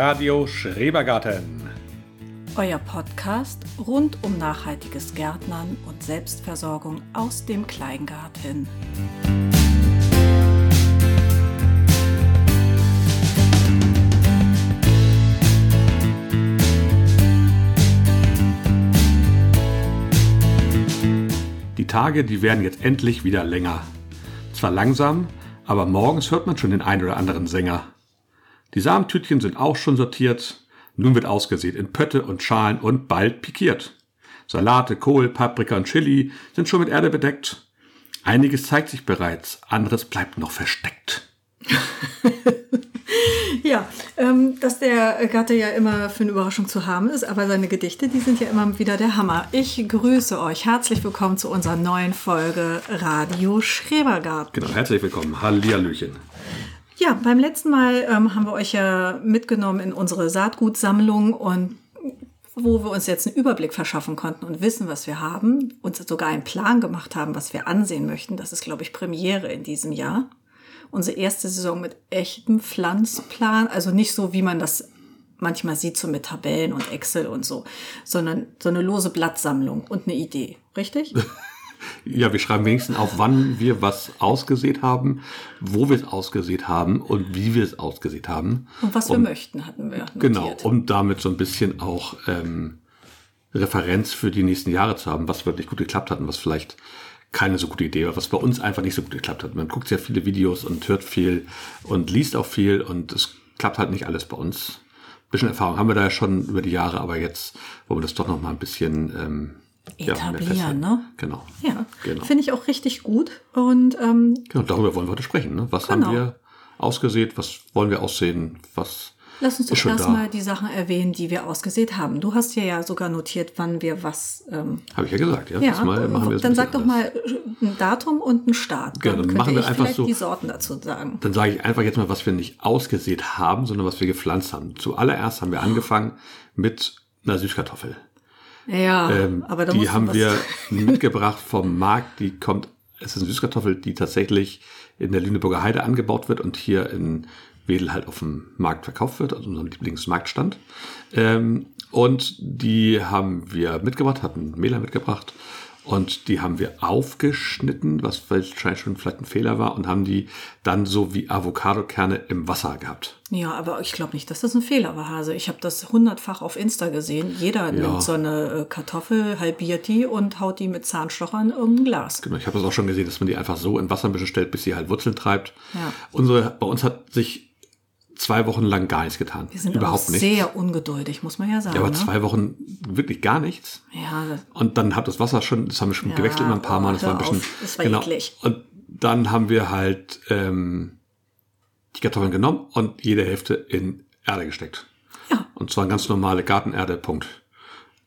Radio Schrebergarten. Euer Podcast rund um nachhaltiges Gärtnern und Selbstversorgung aus dem Kleingarten. Die Tage, die werden jetzt endlich wieder länger. Zwar langsam, aber morgens hört man schon den ein oder anderen Sänger. Die Samentütchen sind auch schon sortiert. Nun wird ausgesät in Pötte und Schalen und bald pikiert. Salate, Kohl, Paprika und Chili sind schon mit Erde bedeckt. Einiges zeigt sich bereits, anderes bleibt noch versteckt. Ja, ähm, dass der Gatte ja immer für eine Überraschung zu haben ist, aber seine Gedichte, die sind ja immer wieder der Hammer. Ich grüße euch. Herzlich willkommen zu unserer neuen Folge Radio Schrebergarten. Genau, herzlich willkommen. Hallihallöchen. Ja, beim letzten Mal ähm, haben wir euch ja mitgenommen in unsere Saatgutsammlung und wo wir uns jetzt einen Überblick verschaffen konnten und wissen, was wir haben, uns sogar einen Plan gemacht haben, was wir ansehen möchten. Das ist, glaube ich, Premiere in diesem Jahr. Unsere erste Saison mit echtem Pflanzplan, also nicht so, wie man das manchmal sieht, so mit Tabellen und Excel und so, sondern so eine lose Blattsammlung und eine Idee. Richtig? Ja, wir schreiben wenigstens auf, wann wir was ausgesät haben, wo wir es ausgesät haben und wie wir es ausgesät haben. Und was wir möchten, hatten wir notiert. Genau, um damit so ein bisschen auch ähm, Referenz für die nächsten Jahre zu haben, was wirklich gut geklappt hat und was vielleicht keine so gute Idee war, was bei uns einfach nicht so gut geklappt hat. Man guckt sehr viele Videos und hört viel und liest auch viel und es klappt halt nicht alles bei uns. Ein bisschen Erfahrung haben wir da ja schon über die Jahre, aber jetzt wollen wir das doch noch mal ein bisschen ähm, Etablieren, ne? Genau. Ja, Genau. finde ich auch richtig gut. Und ähm, genau. Darüber wollen wir heute sprechen. Ne? Was Genau. haben wir ausgesät? Was wollen wir aussehen? Was lass uns doch erstmal die Sachen erwähnen, die wir ausgesät haben. Du hast dir ja sogar notiert, wann wir was. Ähm, Habe ich ja gesagt. Ja, ja, Diesmal machen wir dann ein sag doch mal äh, ein Datum und einen Start. Genau, dann dann machen wir ich einfach vielleicht so- die Sorten dazu sagen. Dann sage ich einfach jetzt mal, was wir nicht ausgesät haben, sondern was wir gepflanzt haben. Zuallererst haben wir angefangen mit einer Süßkartoffel. Ja, Ähm, aber da die haben wir mitgebracht vom Markt. Die kommt, es ist eine Süßkartoffel, die tatsächlich in der Lüneburger Heide angebaut wird und hier in Wedel halt auf dem Markt verkauft wird, also unserem Lieblingsmarktstand. Ähm, und die haben wir mitgebracht, hatten Mela mitgebracht. Und die haben wir aufgeschnitten, was wahrscheinlich schon vielleicht ein Fehler war, und haben die dann so wie Avocadokerne im Wasser gehabt. Ja, aber ich glaube nicht, dass das ein Fehler war, Hase. Ich habe das hundertfach auf Insta gesehen. Jeder nimmt so eine äh, Kartoffel, halbiert die und haut die mit Zahnstochern in ein Glas. Genau, ich habe das auch schon gesehen, dass man die einfach so in Wasser ein bisschen stellt, bis sie halt Wurzeln treibt. Ja. Unsere, bei uns hat sich zwei Wochen lang gar nichts getan. Wir sind Überhaupt auch nichts. sehr ungeduldig, muss man ja sagen. ja, aber ne? zwei Wochen wirklich gar nichts. Ja, Und dann hat das Wasser schon, das haben wir schon Ja, gewechselt immer ein paar Mal. Das war ein bisschen, auf, das war genau. eklig. Und dann haben wir halt ähm, die Kartoffeln genommen und jede Hälfte in Erde gesteckt. Ja. Und zwar ganz normale Gartenerde, Punkt.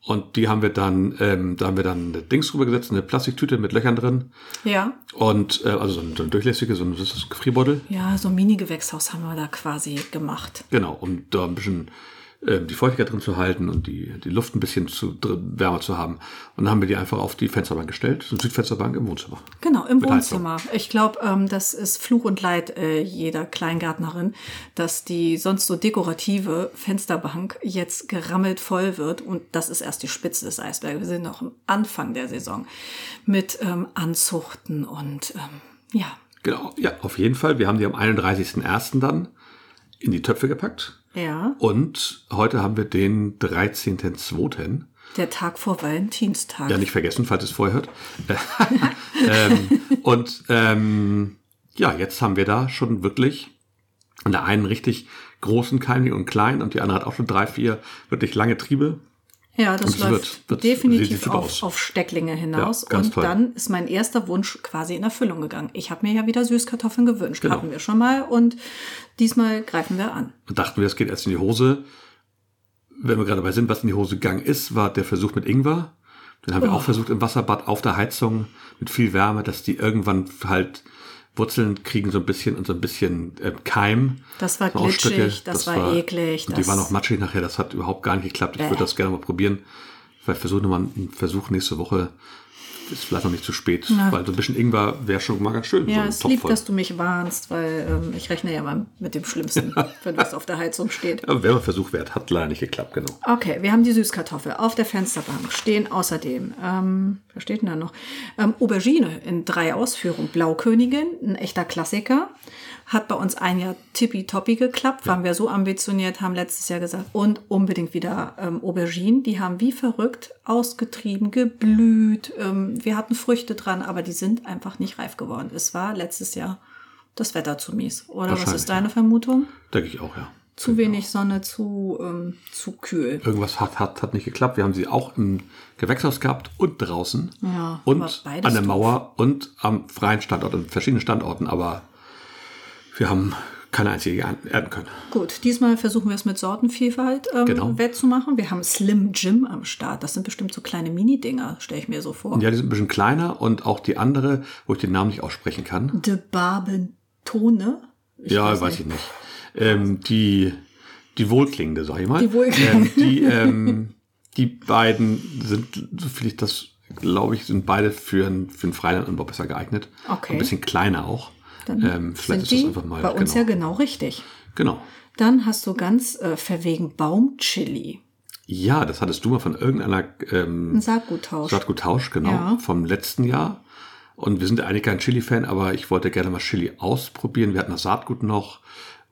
Und die haben wir dann, ähm, da haben wir dann eine Dings drüber gesetzt, eine Plastiktüte mit Löchern drin. ja, Und äh, also so ein, so ein durchlässige, so ein, das ist Gefrierbeutel. ja, so ein Mini-Gewächshaus haben wir da quasi gemacht. Genau, um da ein bisschen die Feuchtigkeit drin zu halten und die, die Luft ein bisschen zu, drin, wärmer zu haben. Und dann haben wir die einfach auf die Fensterbank gestellt, so eine Südfensterbank im Wohnzimmer. Genau, im Mit Heizung. Wohnzimmer. Ich glaube, ähm, das ist Fluch und Leid äh, jeder Kleingärtnerin, dass die sonst so dekorative Fensterbank jetzt gerammelt voll wird. Und das ist erst die Spitze des Eisbergs. Wir sind noch am Anfang der Saison mit ähm, Anzuchten und ähm, ja, Genau, ja, auf jeden Fall. Wir haben die am 31.01. dann in die Töpfe gepackt. Ja, Und heute haben wir den 13.02. der Tag vor Valentinstag. Ja, nicht vergessen, falls ihr es vorher hört. ähm, und ähm, ja, jetzt haben wir da schon wirklich an der einen richtig großen Keimling und klein und die andere hat auch schon drei, vier wirklich lange Triebe. Ja, das läuft wird- wird- definitiv auf, aus. auf Stecklinge hinaus. Ja, und toll. dann ist mein erster Wunsch quasi in Erfüllung gegangen. Ich habe mir ja wieder Süßkartoffeln gewünscht. Genau. Hatten wir schon mal und diesmal greifen wir an. Und dachten wir, es geht erst in die Hose. Wenn wir gerade dabei sind, was in die Hose gegangen ist, war der Versuch mit Ingwer. Den haben wir Oh. auch versucht im Wasserbad auf der Heizung mit viel Wärme, dass die irgendwann halt Wurzeln kriegen so ein bisschen und so ein bisschen äh, Keim. Das war So glitschig, das, war, eklig. Und das die waren auch matschig nachher, das hat überhaupt gar nicht geklappt. Ich würde das gerne mal probieren. Vielleicht versuche nochmal einen Versuch nächste Woche ist vielleicht noch nicht zu spät, weil so ein bisschen Ingwer wäre schon mal ganz schön. Ja, so es lieb, dass du mich warnst, weil ähm, ich rechne ja mal mit dem Schlimmsten, wenn was auf der Heizung steht. Aber wäre ein Versuch wert, hat leider nicht geklappt, genau. Okay, wir haben die Süßkartoffel. Auf der Fensterbank stehen außerdem, ähm, was steht denn da noch? Ähm, Aubergine in drei Ausführungen. Blaukönigin, ein echter Klassiker. Hat bei uns ein Jahr tippitoppi geklappt, waren wir so ambitioniert, haben letztes Jahr gesagt, und unbedingt wieder ähm, Auberginen. Die haben wie verrückt ausgetrieben, geblüht. Ähm, wir hatten Früchte dran, aber die sind einfach nicht reif geworden. Es war letztes Jahr das Wetter zu mies. Oder was ist deine Vermutung? Denke ich auch, ja. Zu wenig Sonne, zu, ähm, zu kühl. Irgendwas hat, hat, hat nicht geklappt. Wir haben sie auch im Gewächshaus gehabt und draußen. Ja, und an der doof. Mauer und am freien Standort, an verschiedenen Standorten. Aber wir haben keine einzige ernten können. Gut, diesmal versuchen wir es mit Sortenvielfalt ähm, Genau. wettzumachen. Wir haben Slim Jim am Start. Das sind bestimmt so kleine Mini-Dinger, stelle ich mir so vor. Ja, die sind ein bisschen kleiner und auch die andere, wo ich den Namen nicht aussprechen kann. De Barbentone. Ich ja, weiß, ich nicht. Ähm, die, die wohlklingende, sag ich mal. Die wohlklingende. Ähm, die, ähm, die beiden sind, so viel ich das glaube ich, sind beide für ein, für ein Freilandanbau besser geeignet. Okay. Ein bisschen kleiner auch. Dann ähm, vielleicht sind ist das einfach mal. bei uns genau. ja genau richtig. genau. Dann hast du ganz äh, verwegen Baumchili. Ja, das hattest du mal von irgendeiner ähm, Saatguttausch. Saatguttausch, genau, Ja. vom letzten Jahr. Und wir sind eigentlich kein Chili-Fan, aber ich wollte gerne mal Chili ausprobieren. Wir hatten das Saatgut noch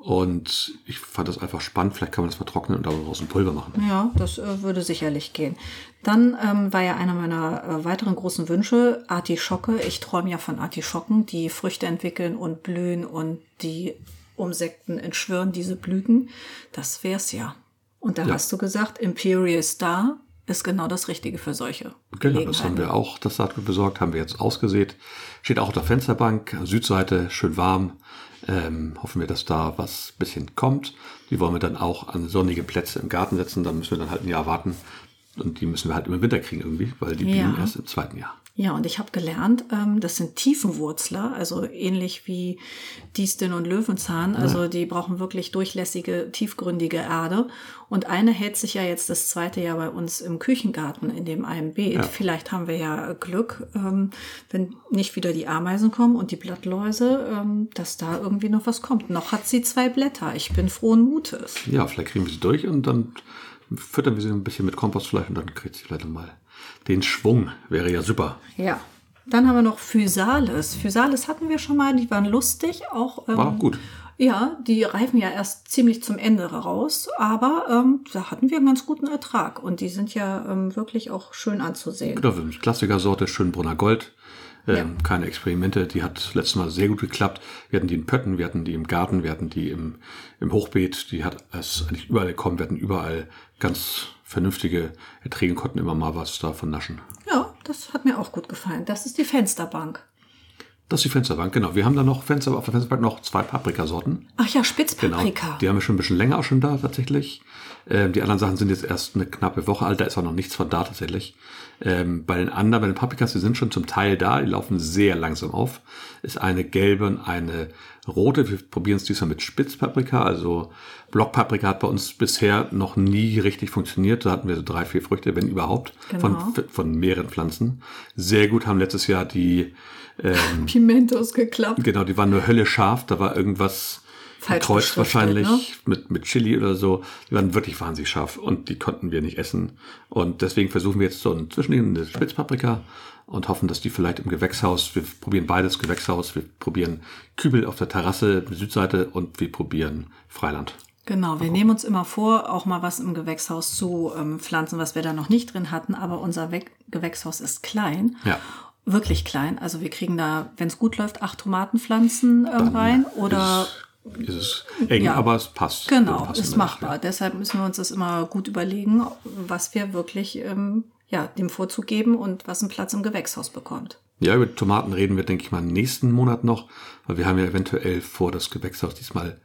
und ich fand das einfach spannend. Vielleicht kann man das vertrocknen und daraus ein Pulver machen. Ja, das äh, würde sicherlich gehen. Dann ähm, war ja einer meiner äh, weiteren großen Wünsche Artischocke. Ich träume ja von Artischocken, die Früchte entwickeln und blühen und die Umsekten entschwören diese Blüten. Das wär's ja. Und da Ja. hast du gesagt, Imperial Star ist genau das Richtige für solche Genau, das haben wir auch, das Saatgut besorgt, haben wir jetzt ausgesät. Steht auch auf der Fensterbank, Südseite, schön warm. Ähm, hoffen wir, dass da was bisschen kommt. Die wollen wir dann auch an sonnige Plätze im Garten setzen. Da müssen wir dann halt ein Jahr warten. Und die müssen wir halt im Winter kriegen irgendwie, weil die Ja. blühen erst im zweiten Jahr. Ja, und ich habe gelernt, ähm, das sind Tiefenwurzler, also ähnlich wie Disteln und Löwenzahn. Also die brauchen wirklich durchlässige, tiefgründige Erde. Und eine hält sich ja jetzt das zweite Jahr bei uns im Küchengarten in dem einen Beet. Vielleicht haben wir ja Glück, ähm, wenn nicht wieder die Ameisen kommen und die Blattläuse, ähm, dass da irgendwie noch was kommt. Noch hat sie zwei Blätter. Ich bin frohen Mutes. Ja, vielleicht kriegen wir sie durch und dann füttern wir sie ein bisschen mit Kompostfleisch und dann kriegt sie vielleicht mal den Schwung. Wäre ja super. Ja. Dann haben wir noch Physalis. Physalis hatten wir schon mal, die waren lustig, auch ähm, War auch gut. Ja, die reifen ja erst ziemlich zum Ende raus, aber ähm, da hatten wir einen ganz guten Ertrag und die sind ja ähm, wirklich auch schön anzusehen. Genau, Klassikersorte, Schönbrunner Gold. Ähm, Keine Experimente, die hat letztes Mal sehr gut geklappt. Wir hatten die in Pötten, wir hatten die im Garten, wir hatten die im, im Hochbeet, die hat es eigentlich überall gekommen, wir hatten überall ganz vernünftige Erträge, konnten immer mal was davon naschen. Ja, das hat mir auch gut gefallen. Das ist die Fensterbank. Das ist die Fensterbank, genau. Wir haben da noch Fenster, auf der Fensterbank noch zwei Paprikasorten. Ach ja, Genau, Spitzpaprika. die haben wir schon ein bisschen länger auch schon da tatsächlich. Ähm, die anderen Sachen sind jetzt erst eine knappe Woche alt, da ist auch noch nichts von da tatsächlich. Ähm, bei den anderen, bei den Paprikas, die sind schon zum Teil da, die laufen sehr langsam auf. Ist eine gelbe und eine rote. Wir probieren es diesmal mit Spitzpaprika, also Blockpaprika hat bei uns bisher noch nie richtig funktioniert. Da hatten wir so drei, vier Früchte, wenn überhaupt, Genau. von, von mehreren Pflanzen. Sehr gut haben letztes Jahr die Pimentos geklappt. Genau, die waren nur Hölle scharf. Da war irgendwas beschriftet, wahrscheinlich ne? mit, mit Chili oder so. Die waren wirklich wahnsinnig scharf und die konnten wir nicht essen. Und deswegen versuchen wir jetzt so ein Zwischending, eine Spitzpaprika und hoffen, dass die vielleicht im Gewächshaus, wir probieren beides Gewächshaus, wir probieren Kübel auf der Terrasse, die Südseite und wir probieren Freiland. Genau, wir nehmen uns immer vor, auch mal was im Gewächshaus zu ähm, pflanzen, was wir da noch nicht drin hatten, aber unser We Gewächshaus ist klein. Ja. Wirklich klein. Also wir kriegen da, wenn es gut läuft, acht Tomatenpflanzen ähm, rein oder Ist, es eng, Ja. aber es passt. Genau, Passt ist machbar. Deshalb müssen wir uns das immer gut überlegen, was wir wirklich ähm, ja, dem Vorzug geben und was einen Platz im Gewächshaus bekommt. Ja, über Tomaten reden wir, denke ich mal, nächsten Monat noch, weil wir haben ja eventuell vor, das Gewächshaus diesmal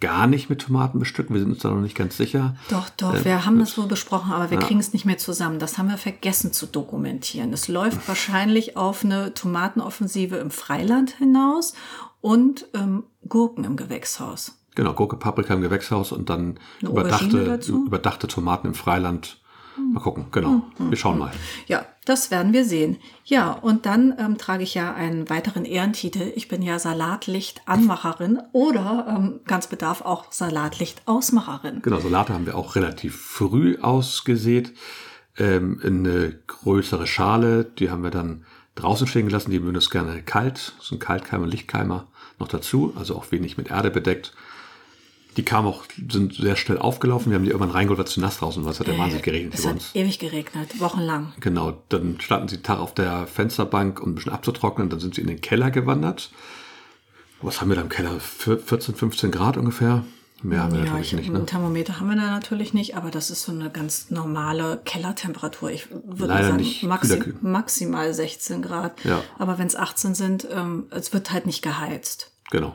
gar nicht mit Tomaten bestücken. Wir sind uns da noch nicht ganz sicher. Doch, doch, Ähm, wir haben das so besprochen, aber wir kriegen es nicht mehr zusammen. Das haben wir vergessen zu dokumentieren. Es läuft wahrscheinlich auf eine Tomatenoffensive im Freiland hinaus und ähm, Gurken im Gewächshaus. Genau, Gurke, Paprika im Gewächshaus und dann überdachte, überdachte Tomaten im Freiland. Mal gucken, genau. Wir schauen mal. Ja, das werden wir sehen. Ja, und dann ähm, trage ich ja einen weiteren Ehrentitel. Ich bin ja Salatlicht-Anmacherin oder ähm, ganz bedarf auch Salatlicht-Ausmacherin. Genau, Salate haben wir auch relativ früh ausgesät ähm, in eine größere Schale. Die haben wir dann draußen stehen gelassen. Die mögen das gerne kalt. So ein Kaltkeimer, Lichtkeimer noch dazu. Also auch wenig mit Erde bedeckt. Die kamen auch, sind sehr schnell aufgelaufen. Wir haben die irgendwann reingeholt, weil es zu nass draußen war. Es hat ja wahnsinnig geregnet es bei hat uns. ewig geregnet, wochenlang. Genau, dann standen sie Tag auf der Fensterbank, um ein bisschen abzutrocknen. Dann sind sie in den Keller gewandert. Was haben wir da im Keller? Vier- 14, 15 Grad ungefähr? Mehr haben wir Ja, natürlich ich, nicht. ein Ne? Thermometer haben wir da natürlich nicht, aber das ist so eine ganz normale Kellertemperatur. Ich würde Leider sagen, nicht maxi maximal 16 Grad. Ja. Aber wenn es 18 sind, ähm, es wird halt nicht geheizt. Genau.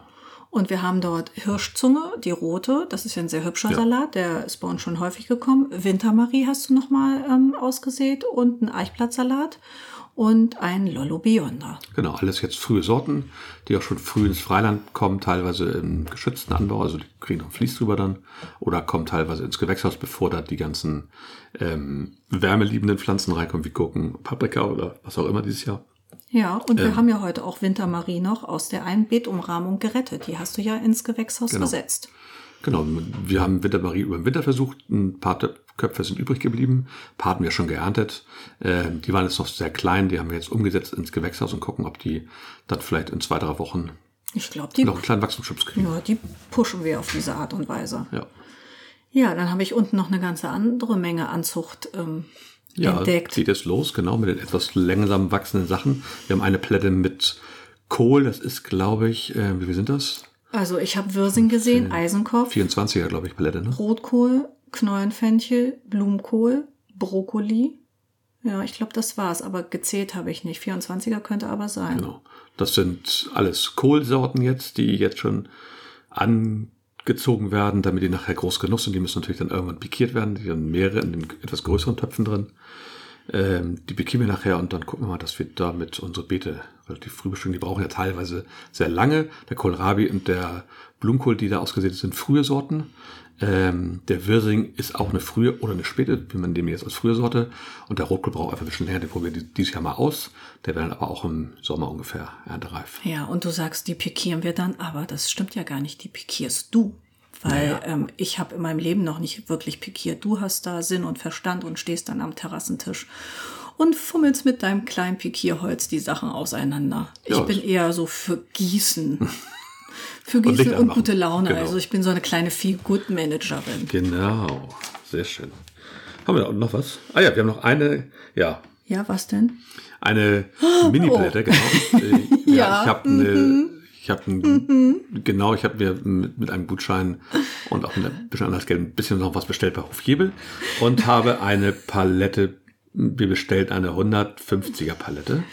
Und wir haben dort Hirschzunge, die rote. Das ist ja ein sehr hübscher Ja. Salat. Der ist bei uns schon häufig gekommen. Wintermarie hast du nochmal ähm, ausgesät und ein Eichblattsalat und ein Lollo Beyonder. Genau, alles jetzt frühe Sorten, die auch schon früh ins Freiland kommen, teilweise im geschützten Anbau, also die kriegen noch Vlies drüber dann, oder kommen teilweise ins Gewächshaus, bevor da die ganzen ähm, wärmeliebenden Pflanzen reinkommen, wie Gurken, Paprika oder was auch immer dieses Jahr. Ja, und Ähm. wir haben ja heute auch Wintermarie noch aus der einen Beetumrahmung gerettet. Die hast du ja ins Gewächshaus Genau. gesetzt. Genau, wir haben Wintermarie über den Winter versucht, ein paar Köpfe sind übrig geblieben, ein paar hatten wir schon geerntet, ähm, die waren jetzt noch sehr klein, die haben wir jetzt umgesetzt ins Gewächshaus und gucken, ob die dann vielleicht in zwei, drei Wochen Ich glaube, die, noch einen kleinen Wachstumsschubs kriegen. ja, die pushen wir auf diese Art und Weise. Ja. Ja, dann habe ich unten noch eine ganze andere Menge Anzucht ähm, Ja, entdeckt. geht es los, genau, mit den etwas langsam wachsenden Sachen. Wir haben eine Palette mit Kohl, das ist, glaube ich, äh, wie viel sind das? Also ich habe Wirsing gesehen, Eisenkopf, 24er, glaube ich, Palette, ne? Rotkohl, Knollenfenchel, Blumenkohl, Brokkoli. Ja, ich glaube, das war's, aber gezählt habe ich nicht. 24er könnte aber sein. Genau. Das sind alles Kohlsorten jetzt, die jetzt schon angezogen werden, damit die nachher groß genug sind. Die müssen natürlich dann irgendwann pikiert werden. Die haben mehrere in den etwas größeren Töpfen drin. Ähm, die pikieren wir nachher und dann gucken wir mal, dass wir damit unsere Beete relativ früh bestücken. Die brauchen ja teilweise sehr lange. Der Kohlrabi und der Blumenkohl, die da ausgesät sind, frühe Sorten. Ähm, der Wirsing ist auch eine frühe oder eine späte, wie man den jetzt als frühe Sorte. Und der Rotkohl braucht einfach ein bisschen länger, den probieren wir dieses Jahr mal aus. Der wäre dann aber auch im Sommer ungefähr erntereif. Ja, und du sagst, die pikieren wir dann, aber das stimmt ja gar nicht. Die pikierst du. Weil ähm, ich habe in meinem Leben noch nicht wirklich pikiert. Du hast da Sinn und Verstand und stehst dann am Terrassentisch und fummelst mit deinem kleinen Pikierholz die Sachen auseinander. Ja. Ich bin eher so für Gießen. Für Gießen und, anmachen. gute Laune. Genau. Also ich bin so eine kleine Feel-Good-Managerin. Genau, sehr schön. Haben wir da noch was? Ah ja, wir haben noch eine, ja, Ja, was denn? eine Mini-Palette, genau. Äh, ja, Ja, ich habe eine, ich habe ein, genau, ich habe mir mit, mit einem Gutschein und auch mit ein bisschen anders Geld ein bisschen noch was bestellt bei Hofjebel und habe eine Palette, wir bestellt eine 150er Palette.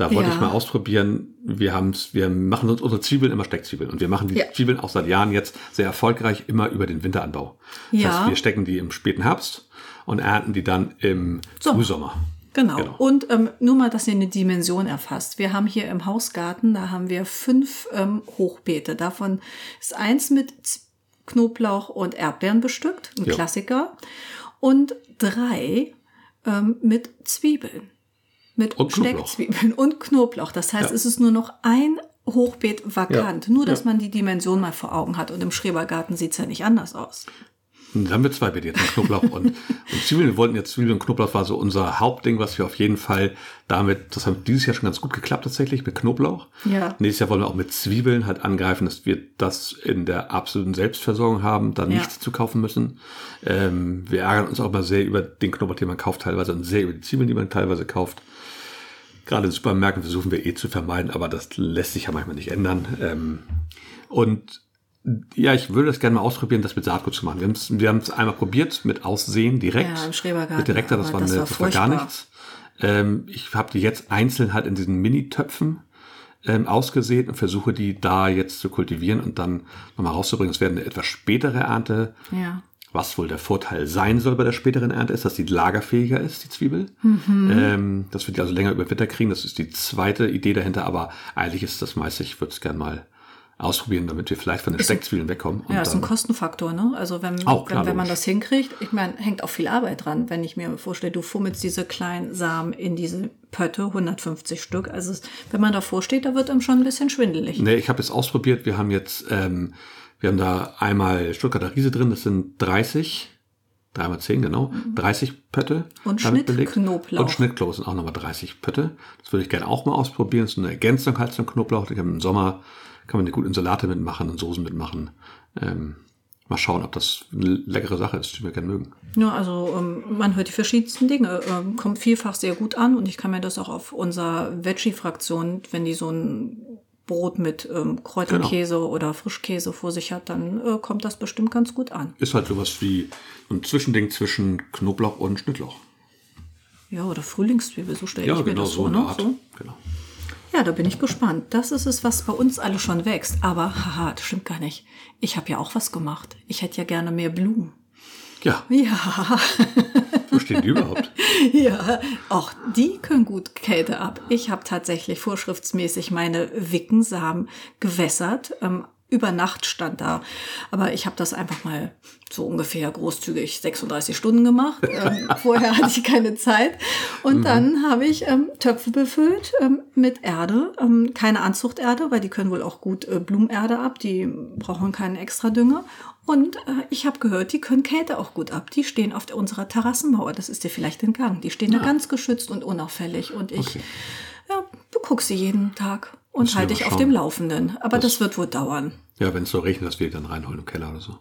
Da wollte Ja. ich mal ausprobieren. Wir haben's, wir machen uns unsere Zwiebeln immer Steckzwiebeln und wir machen die Ja. Zwiebeln auch seit Jahren jetzt sehr erfolgreich immer über den Winteranbau. Das Ja. heißt, wir stecken die im späten Herbst und ernten die dann im Sommer. Frühsommer. Genau. Genau. Und ähm, nur mal, dass ihr eine Dimension erfasst. Wir haben hier im Hausgarten, da haben wir fünf ähm, Hochbeete. Davon ist eins mit Knoblauch und Erdbeeren bestückt, ein Ja. Klassiker. Und drei ähm, mit Zwiebeln. Mit Und Knoblauch. Steckzwiebeln und Knoblauch. Das heißt, Ja. es ist nur noch ein Hochbeet vakant. Ja. Nur, dass Ja. man die Dimension mal vor Augen hat. Und im Schrebergarten sieht's ja nicht anders aus. Dann haben wir zwei Beete jetzt, mit Knoblauch und, und Zwiebeln. Wir wollten jetzt Zwiebeln und Knoblauch war so unser Hauptding, was wir auf jeden Fall damit, das hat dieses Jahr schon ganz gut geklappt tatsächlich mit Knoblauch. Ja. Nächstes Jahr wollen wir auch mit Zwiebeln halt angreifen, dass wir das in der absoluten Selbstversorgung haben, dann Ja. nichts zu kaufen müssen. Ähm, wir ärgern uns auch mal sehr über den Knoblauch, den man kauft teilweise und sehr über die Zwiebeln, die man teilweise kauft. Gerade in Supermärkten versuchen wir eh zu vermeiden, aber das lässt sich ja manchmal nicht ändern. Ähm, und ja, ich würde das gerne mal ausprobieren, das mit Saatgut zu machen. Wir haben es einmal probiert mit Aussehen direkt. Ja, im Schrebergarten, Mit direkter, das, war, das eine, war das war gar nichts. Ähm, ich habe die jetzt einzeln halt in diesen Mini-Töpfen ähm, ausgesät und versuche die da jetzt zu kultivieren und dann nochmal rauszubringen. Es wäre eine etwas spätere Ernte. Ja. Was wohl der Vorteil sein soll bei der späteren Ernte, ist, dass die lagerfähiger ist, die Zwiebel. Mhm. Ähm, dass wir die also länger über Winter kriegen. Das ist die zweite Idee dahinter, aber eigentlich ist das meiste, ich würde es gern mal ausprobieren, damit wir vielleicht von den Steckzwiebeln wegkommen. Ja, ist ein Kostenfaktor, ne? Also wenn, Auch, klar, wenn, wenn man das hinkriegt, ich meine, hängt auch viel Arbeit dran, wenn ich mir vorstelle, du fummelst diese kleinen Samen in diese Pötte, 150 Stück. Also es, wenn man davor steht, da wird einem schon ein bisschen schwindelig. Nee, ich habe jetzt ausprobiert. Wir haben jetzt, ähm, wir haben da einmal Stuttgarter Riese drin, das sind 30, dreimal 10, genau, 30 Pötte. Mhm. Und damit belegt. Schnittknoblauch. Und Schnittknoblauch sind auch nochmal 30 Pötte. Das würde ich gerne auch mal ausprobieren. Das ist eine Ergänzung halt zum Knoblauch. Ich habe Im Sommer kann man eine gut in Salate mitmachen und Soßen mitmachen. Ähm, mal schauen, ob das eine leckere Sache ist, die wir gerne mögen. Ja, also ähm, man hört die verschiedensten Dinge, ähm, kommt vielfach sehr gut an und ich kann mir das auch auf unserer Veggie-Fraktion, wenn die so ein Brot mit ähm, Kräuterkäse Genau. oder Frischkäse vor sich hat, dann äh, kommt das bestimmt ganz gut an. Ist halt sowas wie ein Zwischending zwischen Knoblauch und Schnittlauch. Ja, oder Frühlingszwiebel, so stelle Ja, ich mir genau das so vor. eine Ne? Art. So. Genau. Ja, da bin ich gespannt. Das ist es, was bei uns alle schon wächst. Aber, haha, das stimmt gar nicht. Ich habe ja auch was gemacht. Ich hätte ja gerne mehr Blumen. Ja, Ja, wo stehen die überhaupt? ja, auch die können gut Kälte ab. Ich habe tatsächlich vorschriftsmäßig meine Wickensamen gewässert. Ähm, über Nacht stand da. Aber ich habe das einfach mal so ungefähr großzügig 36 Stunden gemacht. Ähm, vorher hatte ich keine Zeit. Und dann habe ich ähm, Töpfe befüllt ähm, mit Erde. Ähm, keine Anzuchterde, weil die können wohl auch gut äh, Blumenerde ab. Die brauchen keinen extra Dünger. Und äh, ich habe gehört, die können Kälte auch gut ab. Die stehen auf der, unserer Terrassenmauer. Das ist dir vielleicht entgangen. Die stehen da ganz geschützt und unauffällig. Und ich Okay. ja, beguck sie jeden Tag und halte dich auf dem Laufenden. Aber das, wird wohl dauern. Ja, wenn es so regnet, dass wir dann reinholen im Keller oder so.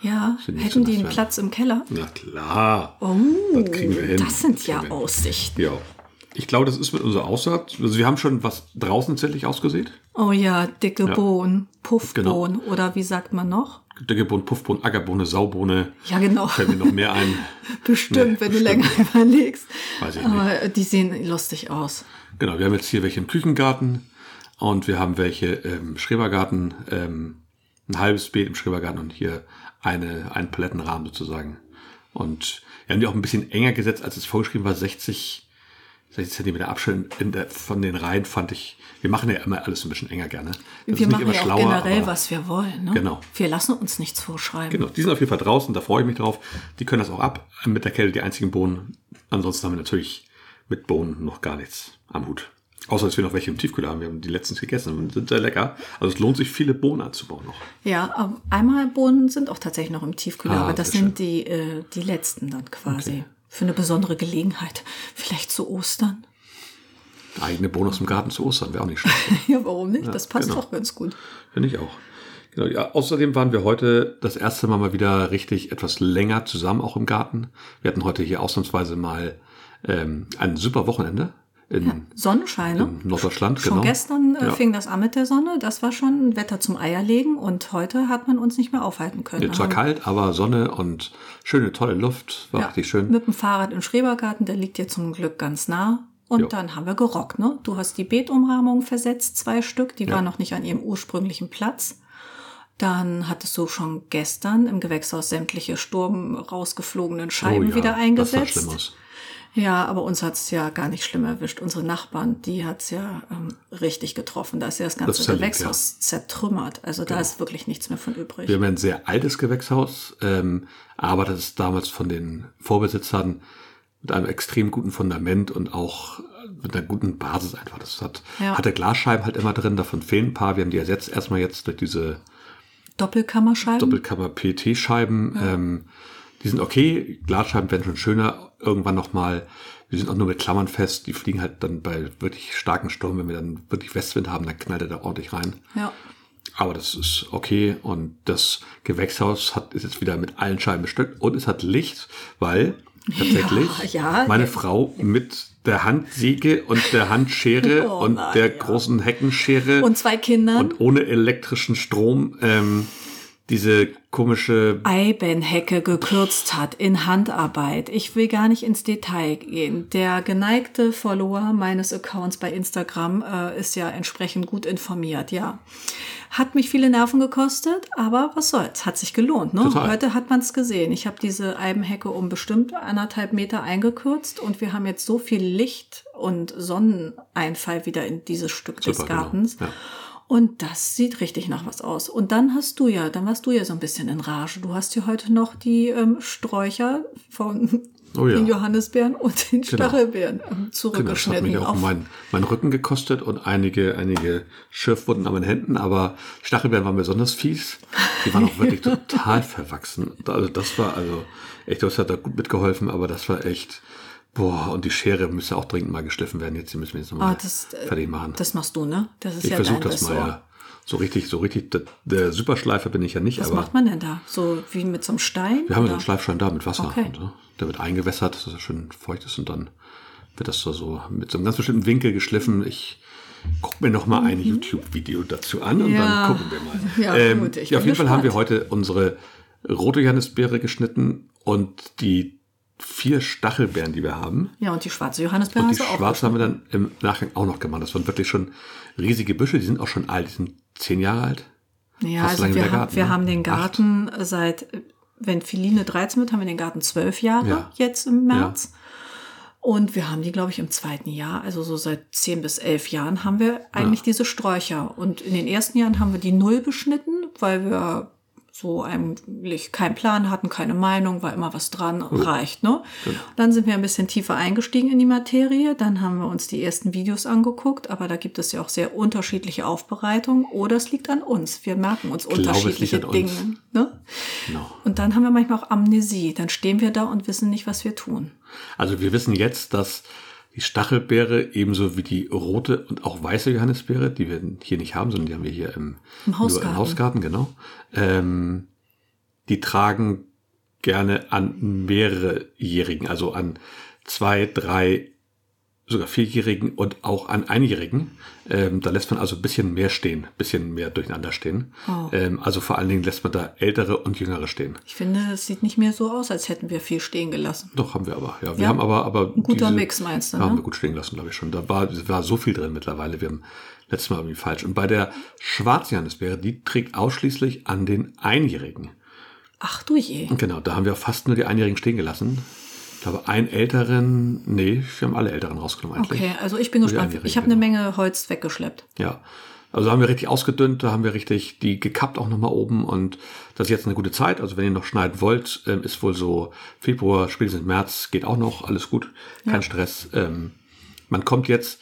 Ja, nicht hätten die einen. Platz im Keller? Na klar. Oh, Das kriegen wir hin. das sind Das ja hin. Aussichten. Ja. Ich glaube, das ist mit unserer Aussaat. Also wir haben schon was draußen tatsächlich ausgesät. Oh ja, dicke Bohnen, Puffbohnen Genau. oder wie sagt man noch? Dicke Bohnen, Puffbohnen, Ackerbohne, Saubohne. Ja, genau. Fällt mir noch mehr ein. Bestimmt, Nee, wenn du bestimmt. länger überlegst. Weiß ich Aber äh, die sehen lustig aus. Genau, wir haben jetzt hier welche im Küchengarten und wir haben welche im Schrebergarten, ähm, ein halbes Beet im Schrebergarten und hier eine, einen Palettenrahmen sozusagen. Und wir haben die auch ein bisschen enger gesetzt, als es vorgeschrieben war, 60, 60 Zentimeter Abstand in der, von den Reihen fand ich, wir machen ja immer alles ein bisschen enger gerne. Das wir machen ja auch generell, aber- was wir wollen. Ne? Genau. Wir lassen uns nichts vorschreiben. Genau, die sind auf jeden Fall draußen, da freue ich mich drauf. Die können das auch ab, mit der Kälte die einzigen Bohnen. Ansonsten haben wir natürlich mit Bohnen noch gar nichts am Hut. Außer, dass wir noch welche im Tiefkühler haben. Wir haben die letztens gegessen und sind sehr lecker. Also es lohnt sich, viele Bohnen anzubauen noch. Ja, aber einmal Bohnen sind auch tatsächlich noch im Tiefkühler, Ah, aber das sind die, äh, die letzten dann quasi. Okay. Für eine besondere Gelegenheit. Vielleicht zu Ostern. Eigene Bohnen aus dem Garten zu Ostern wäre auch nicht schlecht. Ja, warum nicht? das passt genau. doch ganz gut. Finde ich auch. Genau, ja, außerdem waren wir heute das erste Mal mal wieder richtig etwas länger zusammen, auch im Garten. Wir hatten heute hier ausnahmsweise mal ähm, ein super Wochenende in, Sonnenschein, ne? in Norddeutschland. Schon genau. gestern äh, Ja. fing das an mit der Sonne. Das war schon ein Wetter zum Eierlegen und heute hat man uns nicht mehr aufhalten können. Ja, zwar Aber- kalt, aber Sonne und schöne, tolle Luft. War Ja, richtig schön. Mit dem Fahrrad im Schrebergarten, der liegt dir zum Glück ganz nah. Und Jo. dann haben wir gerockt, ne? Du hast die Beetumrahmung versetzt, zwei Stück, die Ja. waren noch nicht an ihrem ursprünglichen Platz. Dann hattest du schon gestern im Gewächshaus sämtliche Sturm rausgeflogenen Scheiben Oh ja, wieder Das sah eingesetzt. schlimm aus. Ja, aber uns hat's ja gar nicht schlimm erwischt. Unsere Nachbarn, die hat's ja ähm, richtig getroffen. Da ist ja das ganze zerlegt, Gewächshaus zertrümmert. Also da ist wirklich nichts mehr von übrig. Wir haben ein sehr altes Gewächshaus, ähm, aber das ist damals von den Vorbesitzern mit einem extrem guten Fundament und auch mit einer guten Basis einfach. Das hat, Ja. hatte Glasscheiben halt immer drin, davon fehlen ein paar. Wir haben die ersetzt erstmal jetzt durch diese Doppelkammerscheiben. Doppelkammer-PET-Scheiben. Ähm, die sind okay, Glasscheiben werden schon schöner irgendwann nochmal. Wir sind auch nur mit Klammern fest. Die fliegen halt dann bei wirklich starken Sturm, wenn wir dann wirklich Westwind haben, dann knallt er da ordentlich rein. ja. Aber das ist okay und das Gewächshaus hat, ist jetzt wieder mit allen Scheiben bestückt und es hat Licht, weil tatsächlich Ja, ja. meine Frau mit der Handsäge und der Handschere Oh und nein, der ja. großen Heckenschere Und zwei Kindern. und ohne elektrischen Strom ähm, diese komische Eibenhecke gekürzt hat in Handarbeit. Ich will gar nicht ins Detail gehen. Der geneigte Follower meines Accounts bei Instagram äh, ist ja entsprechend gut informiert, ja. Hat mich viele Nerven gekostet, aber was soll's, hat sich gelohnt. Ne? Total. Heute hat man's gesehen. Ich habe diese Eibenhecke um bestimmt anderthalb Meter eingekürzt und wir haben jetzt so viel Licht und Sonneneinfall wieder in dieses Stück des Super, genau. Gartens. Ja. Und das sieht richtig nach was aus. Und dann hast du ja, dann warst du ja so ein bisschen in Rage. Du hast ja heute noch die ähm, Sträucher von Oh ja. den Johannisbeeren und den Genau. Stachelbeeren ähm, Genau, das hat zurückgeschnitten. mich auch auf- mein, Rücken gekostet und einige, einige Schürfwunden an meinen Händen, aber Stachelbeeren waren besonders fies. Die waren auch wirklich total verwachsen. Also das war also echt, das hat da gut mitgeholfen, aber das war echt, boah, und die Schere müsste auch dringend mal geschliffen werden. Jetzt, die müssen wir jetzt nochmal Ah, das, äh, fertig machen. das machst du, ne? Das ist ich ja versuche das mal, ja. So richtig, so richtig, der, der Superschleifer bin ich ja nicht, Was aber macht man denn da? So wie mit so einem Stein? wir haben ja so oder? einen Schleifstein da mit Wasser. Okay. So. Der wird eingewässert, dass er schön feucht ist und dann wird das da so mit so einem ganz bestimmten Winkel geschliffen. Ich gucke mir noch mal ein YouTube-Video dazu an und Mhm. Ja. dann gucken wir mal. Ja, gut, ich ja, auf jeden Fall haben wir gespannt. heute unsere rote Johannisbeere geschnitten und die vier Stachelbeeren, die wir haben. Ja, und die schwarze Johannisbeere Und die schwarze haben wir dann im Nachgang auch noch gemacht. Das waren wirklich schon riesige Büsche, die sind auch schon alt, die sind zehn Jahre alt. Ja, Fast also wir, haben, Garten, wir ne? haben den Acht. Garten seit, wenn Philine 13 wird, haben wir den Garten zwölf Jahre Ja. jetzt im März. Und wir haben die, glaube ich, im zweiten Jahr, also so seit zehn bis elf Jahren, haben wir eigentlich diese Sträucher. Und in den ersten Jahren haben wir die Null beschnitten, weil wir so eigentlich keinen Plan hatten, keine Meinung, war immer was dran, reicht. Ne? Dann sind wir ein bisschen tiefer eingestiegen in die Materie. Dann haben wir uns die ersten Videos angeguckt, aber da gibt es ja auch sehr unterschiedliche Aufbereitungen. Oder es liegt an uns. Wir merken uns glaube, liegt unterschiedliche uns. Dinge. Ne? Genau. Und dann haben wir manchmal auch Amnesie. Dann stehen wir da und wissen nicht, was wir tun. Also wir wissen jetzt, dass die Stachelbeere ebenso wie die rote und auch weiße Johannisbeere, die wir hier nicht haben, sondern die haben wir hier im, Im Hausgarten. im Hausgarten, genau. Ähm, die tragen gerne an mehrerejährigen, also an zwei, drei, sogar vierjährigen und auch an einjährigen. Ähm, da lässt man also ein bisschen mehr stehen, ein bisschen mehr durcheinander stehen. Oh. Ähm, also vor allen Dingen lässt man da ältere und jüngere stehen. Ich finde, es sieht nicht mehr so aus, als hätten wir viel stehen gelassen. Doch, haben wir aber. Ja, wir Ja? haben aber, aber Ein guter Mix, meinst du, Ja, haben ne? wir gut stehen lassen, glaube ich schon. Da war, war so viel drin mittlerweile. Wir haben letztes Mal irgendwie falsch. Und bei der Schwarzjohannisbeere, die trägt ausschließlich an den Einjährigen. Ach du je. Genau, da haben wir fast nur die Einjährigen stehen gelassen. Glaube, einen älteren, nee, wir haben alle älteren rausgenommen eigentlich. Okay, also ich bin Nur gespannt. Ich habe eine genau. Menge Holz weggeschleppt. Ja. Also haben wir richtig ausgedünnt, da haben wir richtig die gekappt auch nochmal oben und das ist jetzt eine gute Zeit. Also wenn ihr noch schneiden wollt, ähm, ist wohl so Februar, spätestens März, geht auch noch, alles gut, kein Stress. Ähm, man kommt jetzt,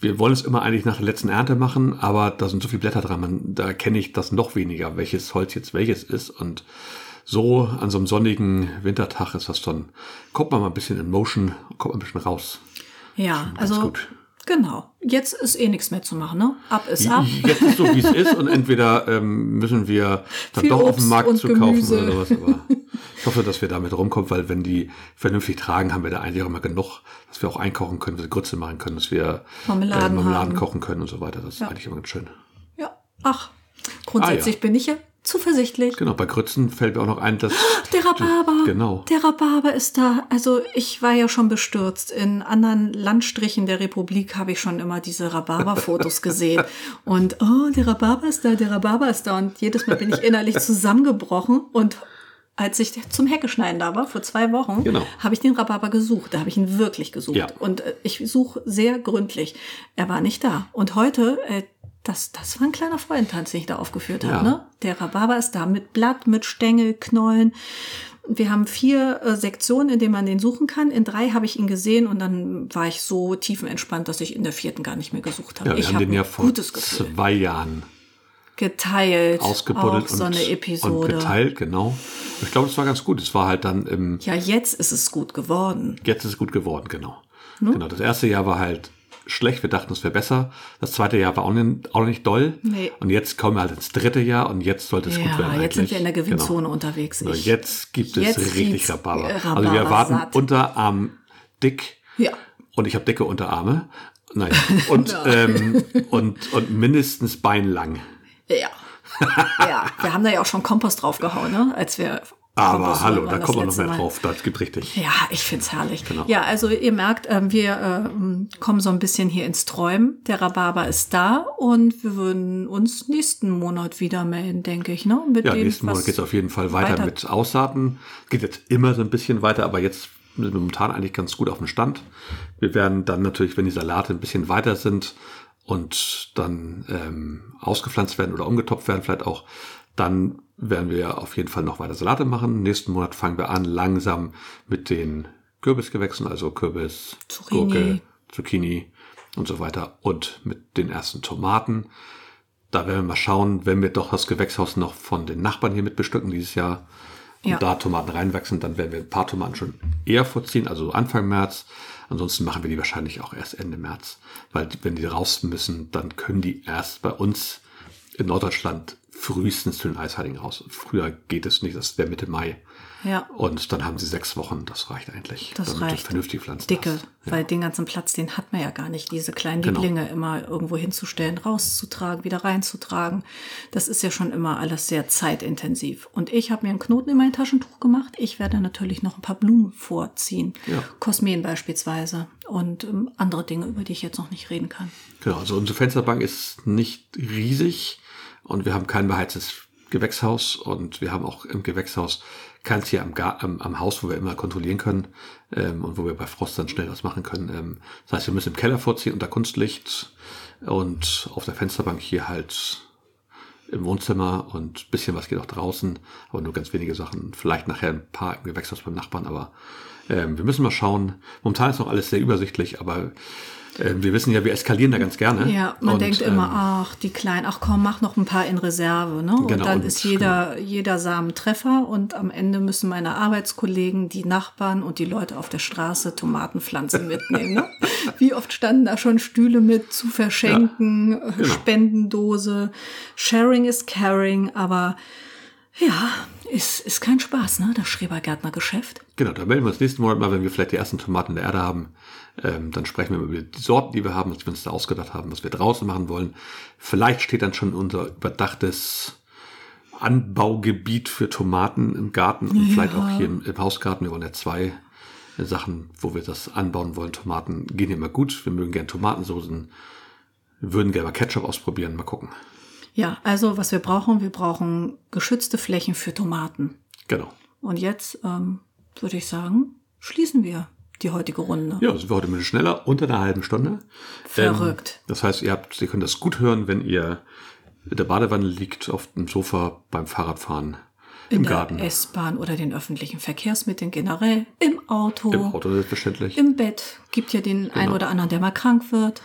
wir wollen es immer eigentlich nach der letzten Ernte machen, aber da sind so viele Blätter dran, man, da kenne ich das noch weniger, welches Holz jetzt welches ist und so an so einem sonnigen Wintertag ist das dann, kommt man mal ein bisschen in Motion, kommt man ein bisschen raus. Ja, also gut. genau. Jetzt ist eh nichts mehr zu machen, ne? Ab ist ab. Jetzt ist so, wie es ist und entweder ähm, müssen wir dann Viel doch auf dem Obst Markt zu kaufen oder sowas. Aber ich hoffe, dass wir damit rumkommen, weil wenn die vernünftig tragen, haben wir da eigentlich auch immer genug, dass wir auch einkochen können, dass wir Grütze machen können, dass wir Marmeladen Marmeladen haben. kochen können und so weiter. Das ist Ja. eigentlich immer ganz schön. Ja. Ach, grundsätzlich Ah, ja. bin ich ja zuversichtlich. Genau, bei Grützen fällt mir auch noch ein, dass Der Rhabarber. Genau. Der Rhabarber ist da. Also ich war ja schon bestürzt. In anderen Landstrichen der Republik habe ich schon immer diese Rhabarber-Fotos gesehen. Und oh, der Rhabarber ist da, der Rhabarber ist da. Und jedes Mal bin ich innerlich zusammengebrochen. Und als ich zum Heckeschneiden da war, vor zwei Wochen, Genau. habe ich den Rhabarber gesucht. Da habe ich ihn wirklich gesucht. Ja. Und äh, ich suche sehr gründlich. Er war nicht da. Und heute, äh, das, das war ein kleiner Freudentanz, den ich da aufgeführt habe. Ja. Ne? Der Rhabarber ist da mit Blatt, mit Stängel, Knollen. Wir haben vier äh, Sektionen, in denen man den suchen kann. In drei habe ich ihn gesehen und dann war ich so tiefenentspannt, dass ich in der vierten gar nicht mehr gesucht habe. ja, wir ich haben habe den ja vor gutes Gefühl. zwei Jahren Geteilt. ausgebuddelt Auch so und, eine und Episode. geteilt, genau. Ich glaube, das war ganz gut. Es war halt dann im Ja, jetzt ist es gut geworden. Jetzt ist es gut geworden, genau. Ne? Genau, das erste Jahr war halt schlecht, wir dachten, es wäre besser. Das zweite Jahr war auch nicht, auch nicht doll. Nee. Und jetzt kommen wir halt ins dritte Jahr und jetzt sollte es gut Ja, werden. jetzt sind eigentlich. wir in der Gewinnzone Genau. unterwegs. Ich- jetzt gibt es jetzt richtig gibt's, Rhabarber. äh, Also wir Rhabarber erwarten satt. Unterarm dick Ja. und ich habe dicke Unterarme. Nein. Und, ähm, und, und mindestens beinlang. Ja. ja, wir haben da ja auch schon Kompost draufgehauen, ne? als wir. Aber hallo, da kommt man noch mehr Mal. drauf. Das gibt richtig. Ja, ich find's herrlich. Genau. Ja, also ihr merkt, ähm, wir ähm, kommen so ein bisschen hier ins Träumen. Der Rhabarber ist da und wir würden uns nächsten Monat wieder melden, denke ich. Ne? Mit Ja, dem, nächsten Monat geht es auf jeden Fall weiter, weiter- mit Aussaaten. Geht jetzt immer so ein bisschen weiter, aber jetzt sind wir momentan eigentlich ganz gut auf dem Stand. Wir werden dann natürlich, wenn die Salate ein bisschen weiter sind, und dann ähm, ausgepflanzt werden oder umgetopft werden, vielleicht auch, dann werden wir auf jeden Fall noch weiter Salate machen. Nächsten Monat fangen wir an, langsam mit den Kürbisgewächsen, also Kürbis, Zucchini. Gurke, Zucchini und so weiter und mit den ersten Tomaten. Da werden wir mal schauen, wenn wir doch das Gewächshaus noch von den Nachbarn hier mit bestücken dieses Jahr und Ja. da Tomaten reinwachsen, dann werden wir ein paar Tomaten schon eher vorziehen, also Anfang März. Ansonsten machen wir die wahrscheinlich auch erst Ende März, weil wenn die raus müssen, dann können die erst bei uns in Norddeutschland frühestens zu den Eisheiligen raus. Früher geht es nicht, das wäre Mitte Mai. Ja. Und dann haben sie sechs Wochen, das reicht eigentlich. Das reicht. vernünftig pflanzen Dicke, darfst. weil den ganzen Platz, den hat man ja gar nicht, diese kleinen Genau. Lieblinge immer irgendwo hinzustellen, rauszutragen, wieder reinzutragen. Das ist ja schon immer alles sehr zeitintensiv. Und ich habe mir einen Knoten in mein Taschentuch gemacht. Ich werde natürlich noch ein paar Blumen vorziehen. Ja. Kosmen beispielsweise und ähm, andere Dinge, über die ich jetzt noch nicht reden kann. Genau, also unsere Fensterbank ist nicht riesig und wir haben kein beheiztes Gewächshaus und wir haben auch im Gewächshaus keins hier am, Gar am, am Haus, wo wir immer kontrollieren können ähm, und wo wir bei Frost dann schnell was machen können. Ähm, das heißt, wir müssen im Keller vorziehen unter Kunstlicht und auf der Fensterbank hier halt im Wohnzimmer und bisschen was geht auch draußen, aber nur ganz wenige Sachen. Vielleicht nachher ein paar im Gewächshaus beim Nachbarn, aber ähm, wir müssen mal schauen. Momentan ist noch alles sehr übersichtlich, aber wir wissen ja, wir eskalieren da ganz gerne. Ja, man Und, denkt ähm, immer, ach, die Kleinen, ach komm, mach noch ein paar in Reserve. Ne? Und Genau, dann und- ist jeder, jeder Samen Treffer und am Ende müssen meine Arbeitskollegen, die Nachbarn und die Leute auf der Straße Tomatenpflanzen mitnehmen. Ne? Wie oft standen da schon Stühle mit zu verschenken, äh, genau. Spendendose. Sharing is caring, aber ja, ist, ist kein Spaß, ne? Das Schrebergärtnergeschäft. Genau, da melden wir uns nächsten Monat mal, wenn wir vielleicht die ersten Tomaten in der Erde haben. Ähm, dann sprechen wir über die Sorten, die wir haben, was wir uns da ausgedacht haben, was wir draußen machen wollen. Vielleicht steht dann schon unser überdachtes Anbaugebiet für Tomaten im Garten und vielleicht auch hier im, im Hausgarten. Wir wollen ja zwei Sachen, wo wir das anbauen wollen. Tomaten gehen immer gut. Wir mögen gern Tomatensoßen. Würden gerne mal Ketchup ausprobieren. Mal gucken. Ja, also was wir brauchen, wir brauchen geschützte Flächen für Tomaten. Genau. Und jetzt ähm, würde ich sagen, schließen wir die heutige Runde. Ja, sind wir heute ein bisschen schneller, unter einer halben Stunde. Verrückt. Ähm, das heißt, ihr, habt, ihr könnt das gut hören, wenn ihr in der Badewanne liegt, auf dem Sofa, beim Fahrradfahren, In im der Garten, S-Bahn oder den öffentlichen Verkehrsmitteln generell, im Auto, im Auto selbstverständlich. im Bett. Gibt ja den einen Genau. oder anderen, der mal krank wird.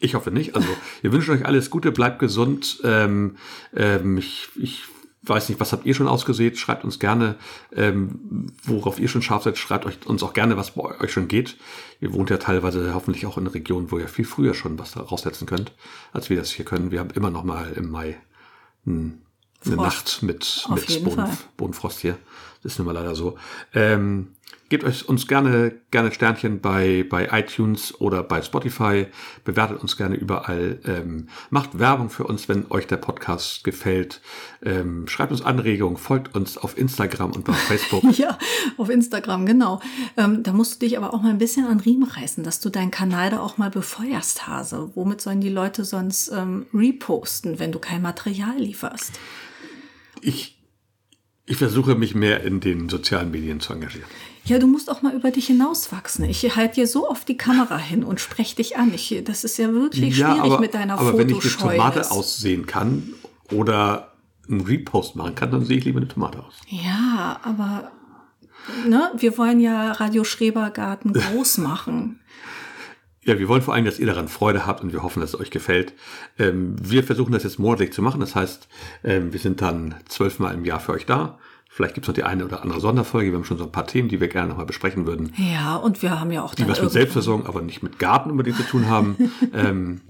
Ich, hoffe nicht. Also, wir wünschen euch alles Gute, bleibt gesund. Ähm, ähm, ich, ich weiß nicht, was habt ihr schon ausgesät? Schreibt uns gerne, ähm, worauf ihr schon scharf seid. Schreibt euch uns auch gerne, was bei euch schon geht. Ihr wohnt ja teilweise hoffentlich auch in Regionen, wo ihr viel früher schon was da raussetzen könnt, als wir das hier können. Wir haben immer noch mal im Mai ein, eine. Nacht mit, Auf mit Boden. Bodenfrost hier. Das ist nun mal leider so. Ähm, gebt euch uns gerne, gerne Sternchen bei, bei iTunes oder bei Spotify. Bewertet uns gerne überall. Ähm, macht Werbung für uns, wenn euch der Podcast gefällt. Ähm, schreibt uns Anregungen, folgt uns auf Instagram und bei Facebook. Ja, auf Instagram, genau. Ähm, da musst du dich aber auch mal ein bisschen an Riemen reißen, dass du deinen Kanal da auch mal befeuerst, Hase. Womit sollen die Leute sonst ähm, reposten, wenn du kein Material lieferst? Ich, ich versuche mich mehr in den sozialen Medien zu engagieren. Ja, du musst auch mal über dich hinauswachsen. Ich halte dir so oft die Kamera hin und spreche dich an. Ich, das ist ja wirklich schwierig mit deiner aber wenn ich eine. Tomate aussehen kann oder einen Repost machen kann, dann sehe ich lieber eine Tomate aus. Ja, aber ne, wir wollen ja Radio Schrebergarten groß machen. Ja, wir wollen vor allem, dass ihr daran Freude habt und wir hoffen, dass es euch gefällt. Ähm, wir versuchen das jetzt monatlich zu machen. Das heißt, ähm, wir sind dann zwölfmal im Jahr für euch da. Vielleicht gibt es noch die eine oder andere Sonderfolge. Wir haben schon so ein paar Themen, die wir gerne nochmal besprechen würden. Ja, und wir haben ja auch Die was mit Selbstversorgung, aber nicht mit Garten unbedingt zu tun haben. ähm,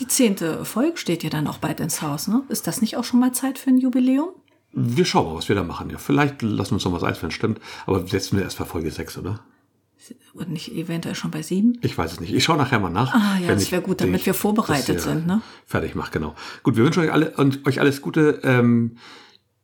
Die zehnte Folge steht ja dann auch bald ins Haus, ne? Ist das nicht auch schon mal Zeit für ein Jubiläum? wir schauen mal, was wir da machen. Ja, vielleicht lassen wir uns noch was einfallen, stimmt. Aber setzen wir erst bei Folge 6, oder? Und nicht eventuell schon bei sieben? Ich weiß es nicht. Ich schaue nachher mal nach. Ah, ja, das ich wär gut, damit wir vorbereitet sind, ne? Fertig mache, genau. Gut, wir wünschen euch alle und euch alles Gute. Ähm,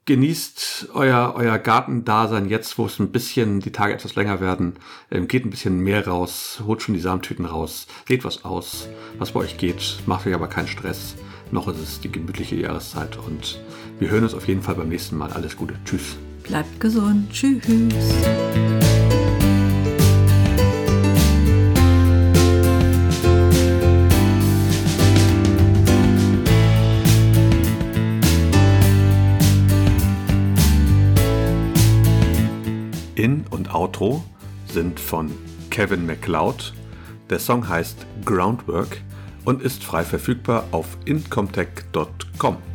genießt euer, euer Gartendasein jetzt, wo es ein bisschen, die Tage etwas länger werden. Ähm, geht ein bisschen mehr raus, holt schon die Samentüten raus, seht was aus, was bei euch geht. Macht euch aber keinen Stress. Noch ist es die gemütliche Jahreszeit und wir hören uns auf jeden Fall beim nächsten Mal. Alles Gute. Tschüss. Bleibt gesund. Tschüss. Outro sind von Kevin MacLeod. Der Song heißt Groundwork und ist frei verfügbar auf incomtech.com.